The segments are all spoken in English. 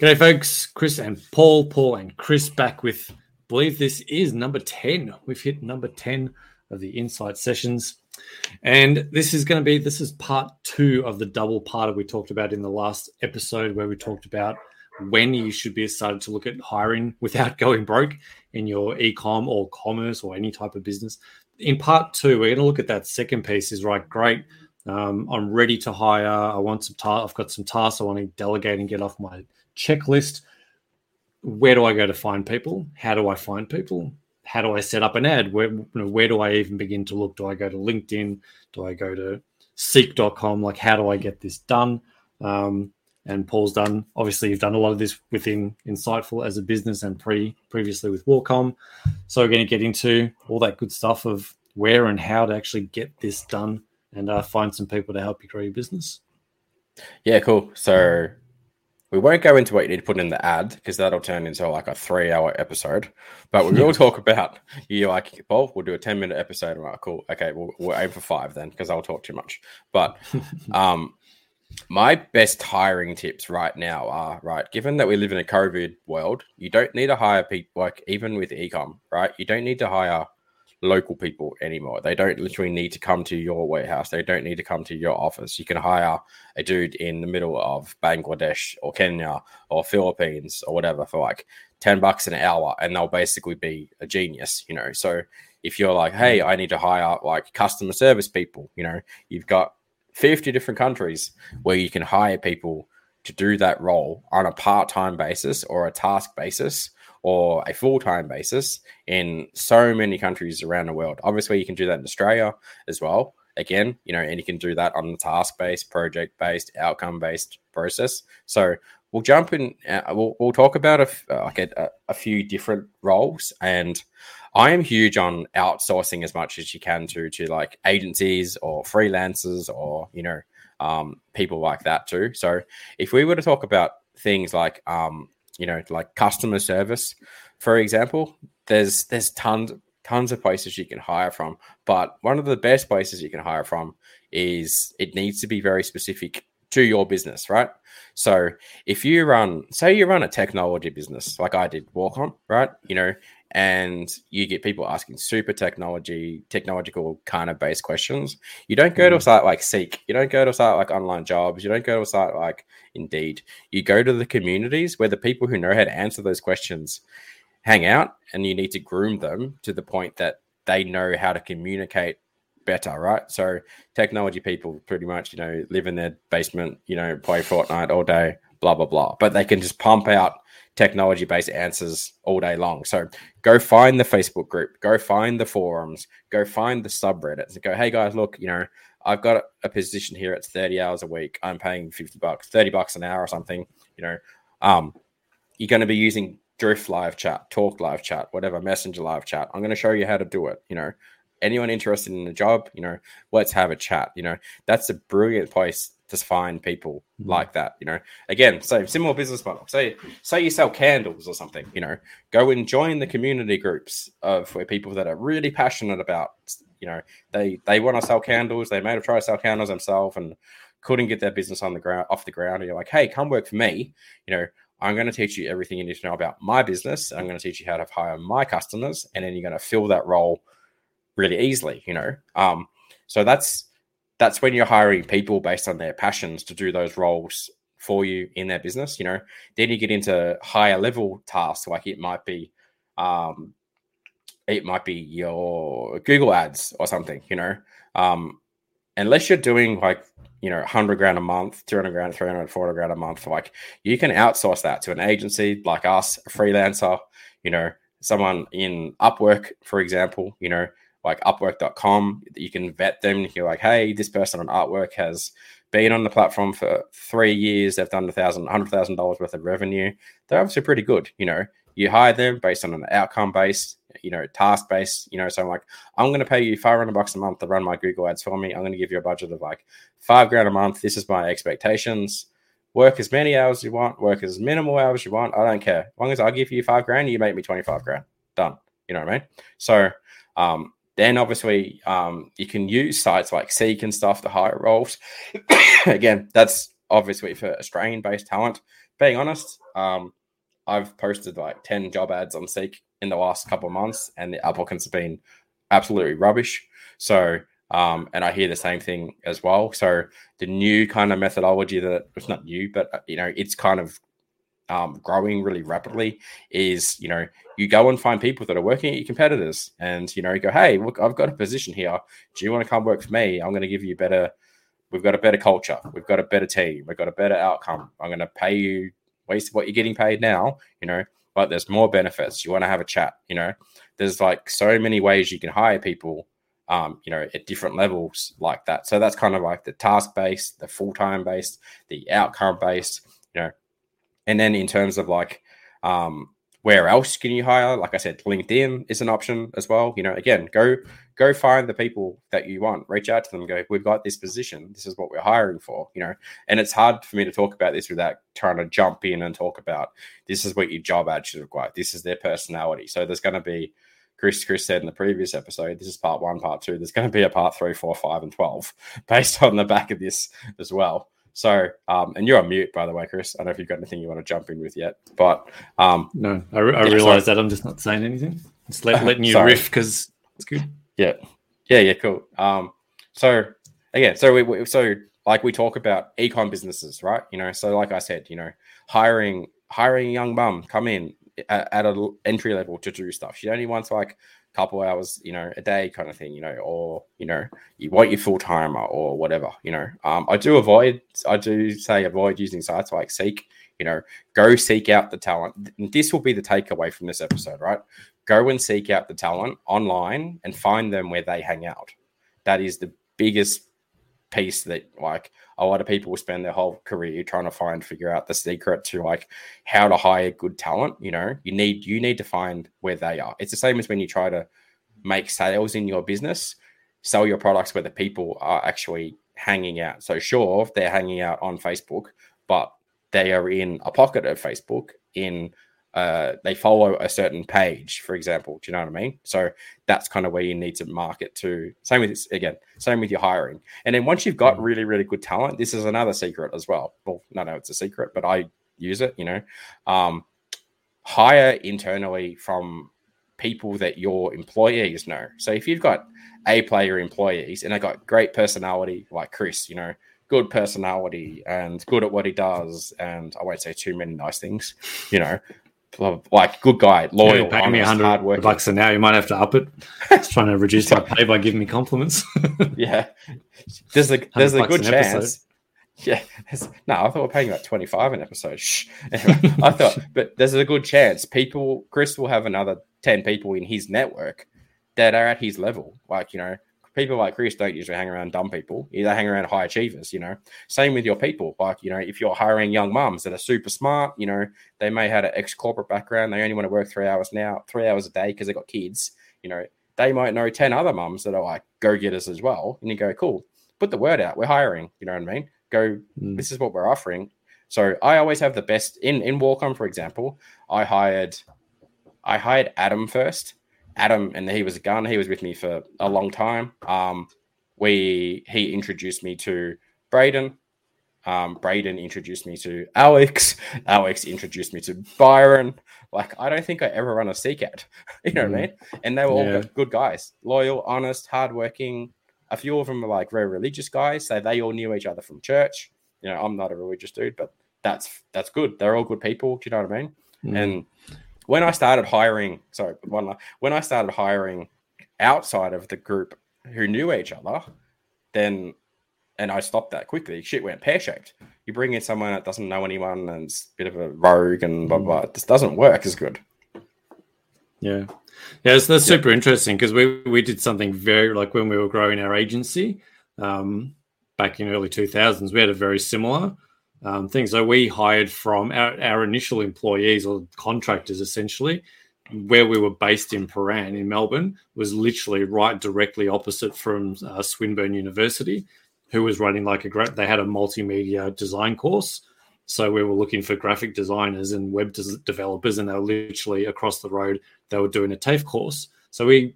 G'day, folks. Chris and Paul, Paul and Chris back with, I believe this is number 10. We've hit number 10 of the Insight sessions. And this is going to be, this is part two of the double part of we talked about in the last episode where we talked about when you should be started to look at hiring without going broke in your e-com or commerce or any type of business. In part two, we're going to look at that second piece is right, great. Um, I'm ready to hire. I want some ta- I've got some tasks I want to delegate and get off my checklist. Where do I go to find people? How do I find people? How do I set up an ad? Where, you know, where do I even begin to look? Do I go to LinkedIn? Do I go to seek.com? Like, how do I get this done? Um, and Paul's done. Obviously, you've done a lot of this within Insiteful as a business and pre previously with Warcom. So we're going to get into all that good stuff of where and how to actually get this done and uh, find some people to help you grow your business. Yeah, cool. So we won't go into what you need to put in the ad because that'll turn into like a three hour episode. But we will talk about you like, Paul, we'll do a 10 minute episode. Right, cool. Okay, we'll, we'll aim for five then because I'll talk too much. But um, my best hiring tips right now are right, given that we live in a COVID world, you don't need to hire people like even with ecom, right? You don't need to hire local people anymore. They don't literally need to come to your warehouse. They don't need to come to your office. You can hire a dude in the middle of Bangladesh or Kenya or Philippines or whatever for like 10 bucks an hour and they'll basically be a genius, you know. So if you're like, hey, mm. I need to hire like customer service people, you know, you've got 50 different countries where you can hire people to do that role on a part-time basis or a task basis or a full time basis in so many countries around the world. Obviously, you can do that in Australia as well. Again, you know, and you can do that on the task based, project based, outcome based process. So we'll jump in. Uh, we'll, we'll talk about a, uh, like a, a few different roles and. I am huge on outsourcing as much as you can to to like agencies or freelancers or you know um, people like that too. So if we were to talk about things like um, you know, like customer service, for example, there's there's tons tons of places you can hire from, but one of the best places you can hire from is it needs to be very specific to your business, right? So if you run, say you run a technology business like I did, Warcom, right? You know, and you get people asking super technology, technological kind of based questions. You don't go to a mm. site like Seek, you don't go to a site like Online Jobs, you don't go to a site like Indeed. You go to the communities where the people who know how to answer those questions hang out, and you need to groom them to the point that they know how to communicate better, right? So technology people pretty much, you know, live in their basement, you know, play Fortnite all day, blah blah blah. But they can just pump out technology based answers all day long. So go find the Facebook group, go find the forums, go find the subreddits, and go, hey guys, look, you know, I've got a position here. It's 30 hours a week. I'm paying 50 bucks, 30 bucks an hour or something. You know, um, you're going to be using Drift live chat, Tawk live chat, whatever, Messenger live chat. I'm going to show you how to do it. You know, anyone interested in a job, you know, let's have a chat. You know, that's a brilliant place to find people mm-hmm. like that. You know, again, so similar business model. Say, say you sell candles or something. You know, go and join the community groups of where people that are really passionate about. You know, they they want to sell candles. They may have tried to sell candles themselves and couldn't get their business on the ground off the ground. And you're like, hey, come work for me. You know, I'm going to teach you everything you need to know about my business. I'm going to teach you how to hire my customers, and then you're going to fill that role really easily. You know, um, so that's that's when you're hiring people based on their passions to do those roles for you in their business. You know, then you get into higher level tasks, like it might be, um, it might be your Google ads or something. You know, um, unless you're doing like you know 100 grand a month 200 grand 300 400 grand a month like you can outsource that to an agency like us a freelancer you know someone in upwork for example you know like upwork.com. You can vet them. You're like, hey, this person on Upwork has been on the platform for three years. They've done a thousand, hundred thousand dollars worth of revenue. They're obviously pretty good. You know, you hire them based on an outcome based, you know, task based. You know, so I'm like, I'm going to pay you 500 bucks a month to run my Google ads for me. I'm going to give you a budget of like five grand a month. This is my expectations. Work as many hours you want. Work as minimal hours you want. I don't care. As long as I give you five grand, you make me 25 grand. Done. You know what I mean? So, um, then obviously um, you can use sites like Seek and stuff to hire roles. Again, that's obviously for Australian based talent. Being honest, um, I've posted like 10 job ads on Seek in the last couple of months, and the applicants have been absolutely rubbish. So, um, and I hear the same thing as well. So, the new kind of methodology that it's not new, but uh, you know, it's kind of um, growing really rapidly is you know you go and find people that are working at your competitors and you know you go hey look i've got a position here. Do you want to come work for me? I'm going to give you better we've got a better culture. We've got a better team. We've got a better outcome. I'm going to pay you waste what you're getting paid now you know but there's more benefits. You want to have a chat you know? There's like so many ways you can hire people um, you know, at different levels like that. So that's kind of like the task based, the full time based, the outcome based, you know, and then in terms of like um, where else can you hire? Like I said, LinkedIn is an option as well. You know, again, go go find the people that you want, reach out to them, go, we've got this position, this is what we're hiring for, you know. And it's hard for me to talk about this without trying to jump in and talk about this is what your job ad should require, this is their personality. So there's going to be Chris Chris said in the previous episode, this is part one, part two. There's going to be a part three, four, five, and twelve based on the back of this as well. So, um, and you're on mute, by the way, Chris. I don't know if you've got anything you want to jump in with yet, but um, no, I, I yeah, realize that I'm just not saying anything. Just let, letting you riff because it's good. Yeah, yeah, yeah, cool. Um, so again, so we, we so like we talk about ecom businesses, right? You know, so like I said, you know, hiring hiring a young mum come in at, an entry level to do stuff. She only wants like a couple hours, you know, a day kind of thing, you know, or you know, you want your full timer or whatever, you know. Um, I do avoid, I do say avoid using sites like Seek. You know, go seek out the talent. This will be the takeaway from this episode, right? Go and seek out the talent online and find them where they hang out. That is the biggest piece that like a lot of people will spend their whole career trying to find figure out the secret to like how to hire good talent you know? You need you need to find where they are. It's the same as when you try to make sales in your business sell your products where the people are actually hanging out. So sure they're hanging out on facebook but they are in a pocket of facebook in uh, they follow a certain page, for example. Do you know what I mean? So that's kind of where you need to market to. Same with this, again, same with your hiring. And then once you've got mm. really, really good talent, this is another secret as well. Well, no, no, it's a secret, but I use it. You know, um, hire internally from people that your employees know. So if you've got a player employees and they got great personality, like Chris, you know, good personality and good at what he does, and I won't say too many nice things, you know, like good guy, loyal, yeah, me a hundred bucks an hour. You might have to up it. Just trying to reduce my pay by giving me compliments. yeah, there's a there's a good chance. Episode. Yeah, no, I thought we are paying about twenty five an episode. Shh. Anyway, I thought, but there's a good chance people Chris will have another ten people in his network that are at his level. Like you know, people like Chris don't usually hang around dumb people. They hang around high achievers, you know. Same with your people. Like, you know, if you're hiring young mums that are super smart, you know, they may have an ex corporate background. They only want to work three hours now, three hours a day because they've got kids, you know, they might know 10 other mums that are like go getters as well. And you go, cool, put the word out. We're hiring, you know what I mean? Go, mm. this is what we're offering. So I always have the best in, in Warcom, for example, I hired, I hired Adam first Adam, and he was a gun. He was with me for a long time. Um, we he introduced me to Braden. Um, Braden introduced me to Alex. Alex introduced me to Byron. Like I don't think I ever run a out. you know mm. what I mm. mean? And they were all yeah. good guys, loyal, honest, hardworking. A few of them were like very religious guys, so they all knew each other from church. You know, I'm not a religious dude, but that's that's good. They're all good people. Do you know what I mean? Mm. And when I started hiring, sorry, one when I started hiring outside of the group who knew each other, then and I stopped that quickly. Shit went pear shaped. You bring in someone that doesn't know anyone and it's a bit of a rogue and blah blah. This doesn't work as good. Yeah, yeah, that's, that's yeah. super interesting because we we did something very like when we were growing our agency um, back in early two thousands. We had a very similar um, things. So we hired from our, our initial employees or contractors essentially, where we were based in Prahran in Melbourne, was literally right directly opposite from uh, Swinburne University, who was running like a great. They had a multimedia design course, so we were looking for graphic designers and web des- developers, and they were literally across the road. They were doing a TAFE course, so we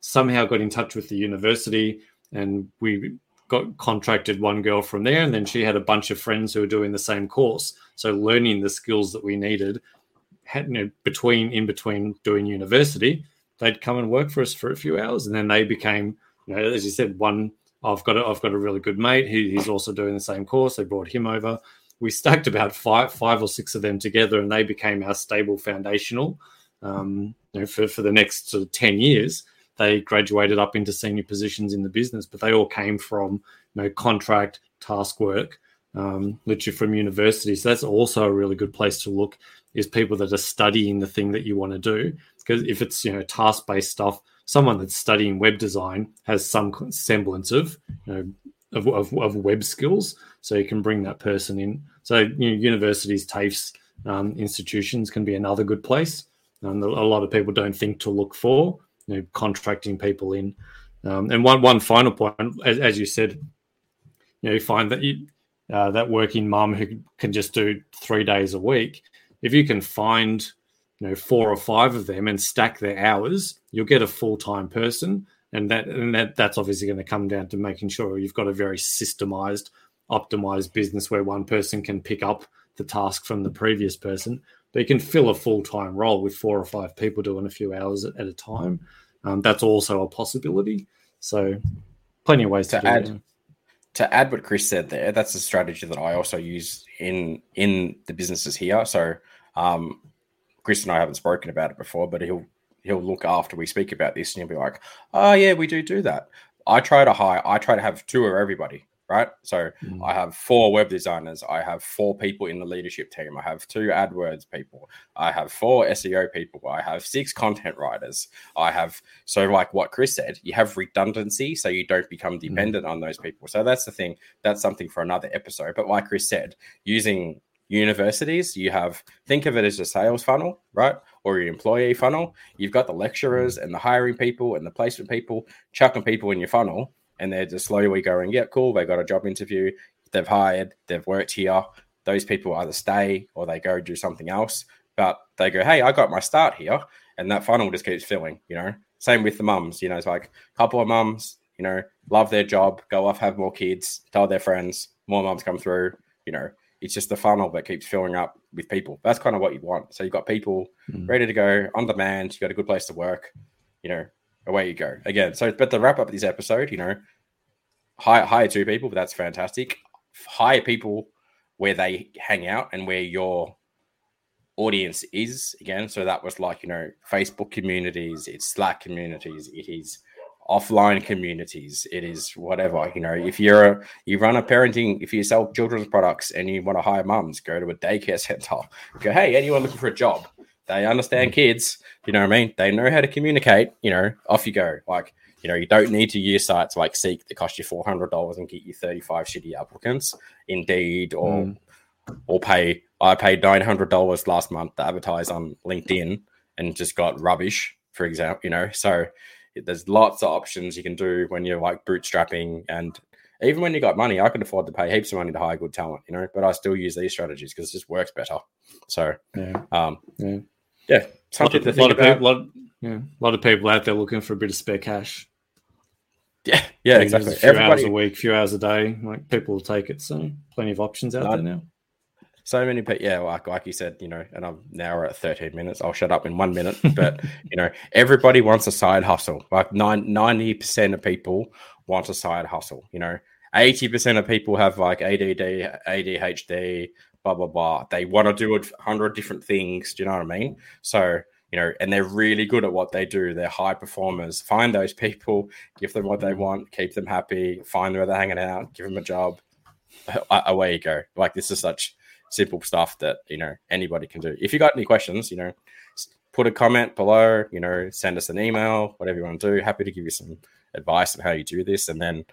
somehow got in touch with the university, and we got contracted one girl from there, and then she had a bunch of friends who were doing the same course. So learning the skills that we needed, had you know between in between doing university, they'd come and work for us for a few hours, and then they became, you know, as you said, one. I've got a, I've got a really good mate. He, he's also doing the same course. They brought him over. We stacked about five five or six of them together, and they became our stable foundational. Um, you know, for for the next sort of ten years they graduated up into senior positions in the business, but they all came from you know contract task work, um, literally from university. So that's also a really good place to look is people that are studying the thing that you want to do. Because if it's you know task based stuff, someone that's studying web design has some semblance of you know of, of, of web skills, so you can bring that person in. So you know, universities, TAFEs, um, institutions can be another good place. And a lot of people don't think to look for you know, contracting people in. Um, and one one final point, as, as, you said, you know, you find that you uh, that working mum who can just do three days a week, if you can find you know four or five of them and stack their hours, you'll get a full time person, and that and that that's obviously going to come down to making sure you've got a very systemized, optimized business where one person can pick up the task from the previous person but you can fill a full time role with four or five people doing a few hours at, a time. Um, that's also a possibility. So, plenty of ways to, to add. That. To add what Chris said there, that's a strategy that I also use in in the businesses here. So, um, Chris and I haven't spoken about it before, but he'll he'll look after we speak about this and he'll be like, "Oh yeah, we do do that." I try to hire. I try to have two of everybody right? So mm. I have four web designers. I have four people in the leadership team. I have two AdWords people. I have four SEO people. I have six content writers. I have, so like what Chris said, you have redundancy so you don't become mm. dependent mm. on those people. So that's the thing. That's something for another episode. But like Chris said, using universities, you have, think of it as a sales funnel, right? Or your employee funnel. You've got the lecturers mm. and the hiring people and the placement people chucking people in your funnel and they're just slowly going, yeah, cool, they got a job interview, they've hired, they've worked here. Those people either stay or they go do something else. But they go, hey, I got my start here. And that funnel just keeps filling, you know. Same with the mums, you know, it's like a couple of mums, you know, love their job, go off, have more kids, tell their friends, more mums come through, you know. It's just the funnel that keeps filling up with people. That's kind of what you want. So you've got people mm. ready to go on demand, you got a good place to work, you know, away you go again. So, but to wrap up this episode, you know, hire hire two people, that's fantastic. Hire people where they hang out and where your audience is again. So that was like you know Facebook communities, it's Slack communities, it is offline communities, it is whatever. You know, if you're a, you run a parenting, if you sell children's products and you want to hire mums, go to a daycare center. Go, hey, anyone looking for a job? They understand kids. You know what I mean? They know how to communicate. You know, off you go. Like, you know, you don't need to use sites like Seek that cost you four hundred dollars and get you thirty five shitty applicants. Indeed, or mm. or pay. I paid nine hundred dollars last month to advertise on LinkedIn and just got rubbish. For example, you know, so there's lots of options you can do when you're like bootstrapping and even when you got money, I can afford to pay heaps of money to hire good talent, you know, but I still use these strategies because it just works better. So, yeah. Um, yeah yeah, something to think about. People, lot, yeah, a lot of people out there looking for a bit of spare cash. Yeah, yeah, exactly. A few Everybody, hours a week, a few hours a day. Like people will take it. So plenty of options out there now. So many people, yeah, like like you said, you know, and I'm now we're at 13 minutes. I'll shut up in one minute. But you know, everybody wants a side hustle. Like 90 percent of people want a side hustle. You know, 80 percent of people have like ADD, ADHD, blah blah blah. They want to do a hundred different things. Do you know what I mean? So you know, and they're really good at what they do. They're high performers. Find those people, give them what they mm-hmm. want, keep them happy. Find where they're hanging out, give them a job. Away you go. Like this is such simple stuff that you know anybody can do. If you got any questions, you know, put a comment below. You know, send us an email, whatever you want to do. Happy to give you some advice on how you do this, and then.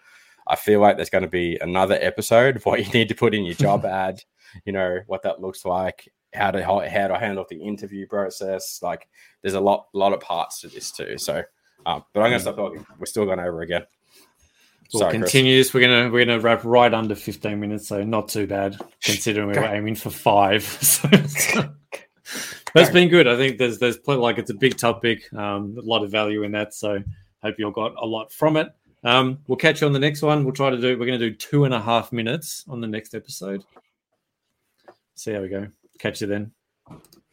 I feel like there's going to be another episode of what you need to put in your job ad you know what that looks like, how to how, to handle the interview process. Like there's a lot lot of parts to this too. So, um, but I'm gonna stop talking. We're still going over again. We'll Sorry, continue We're gonna we're gonna wrap right under 15 minutes, so not too bad considering we were aiming for five. So that's been good. I think there's there's plenty like it's a big topic, um, a lot of value in that. So hope you all got a lot from it. Um, we'll catch you on the next one. We'll try to do. We're to do two and a half minutes on the next episode see how we go. Catch you then.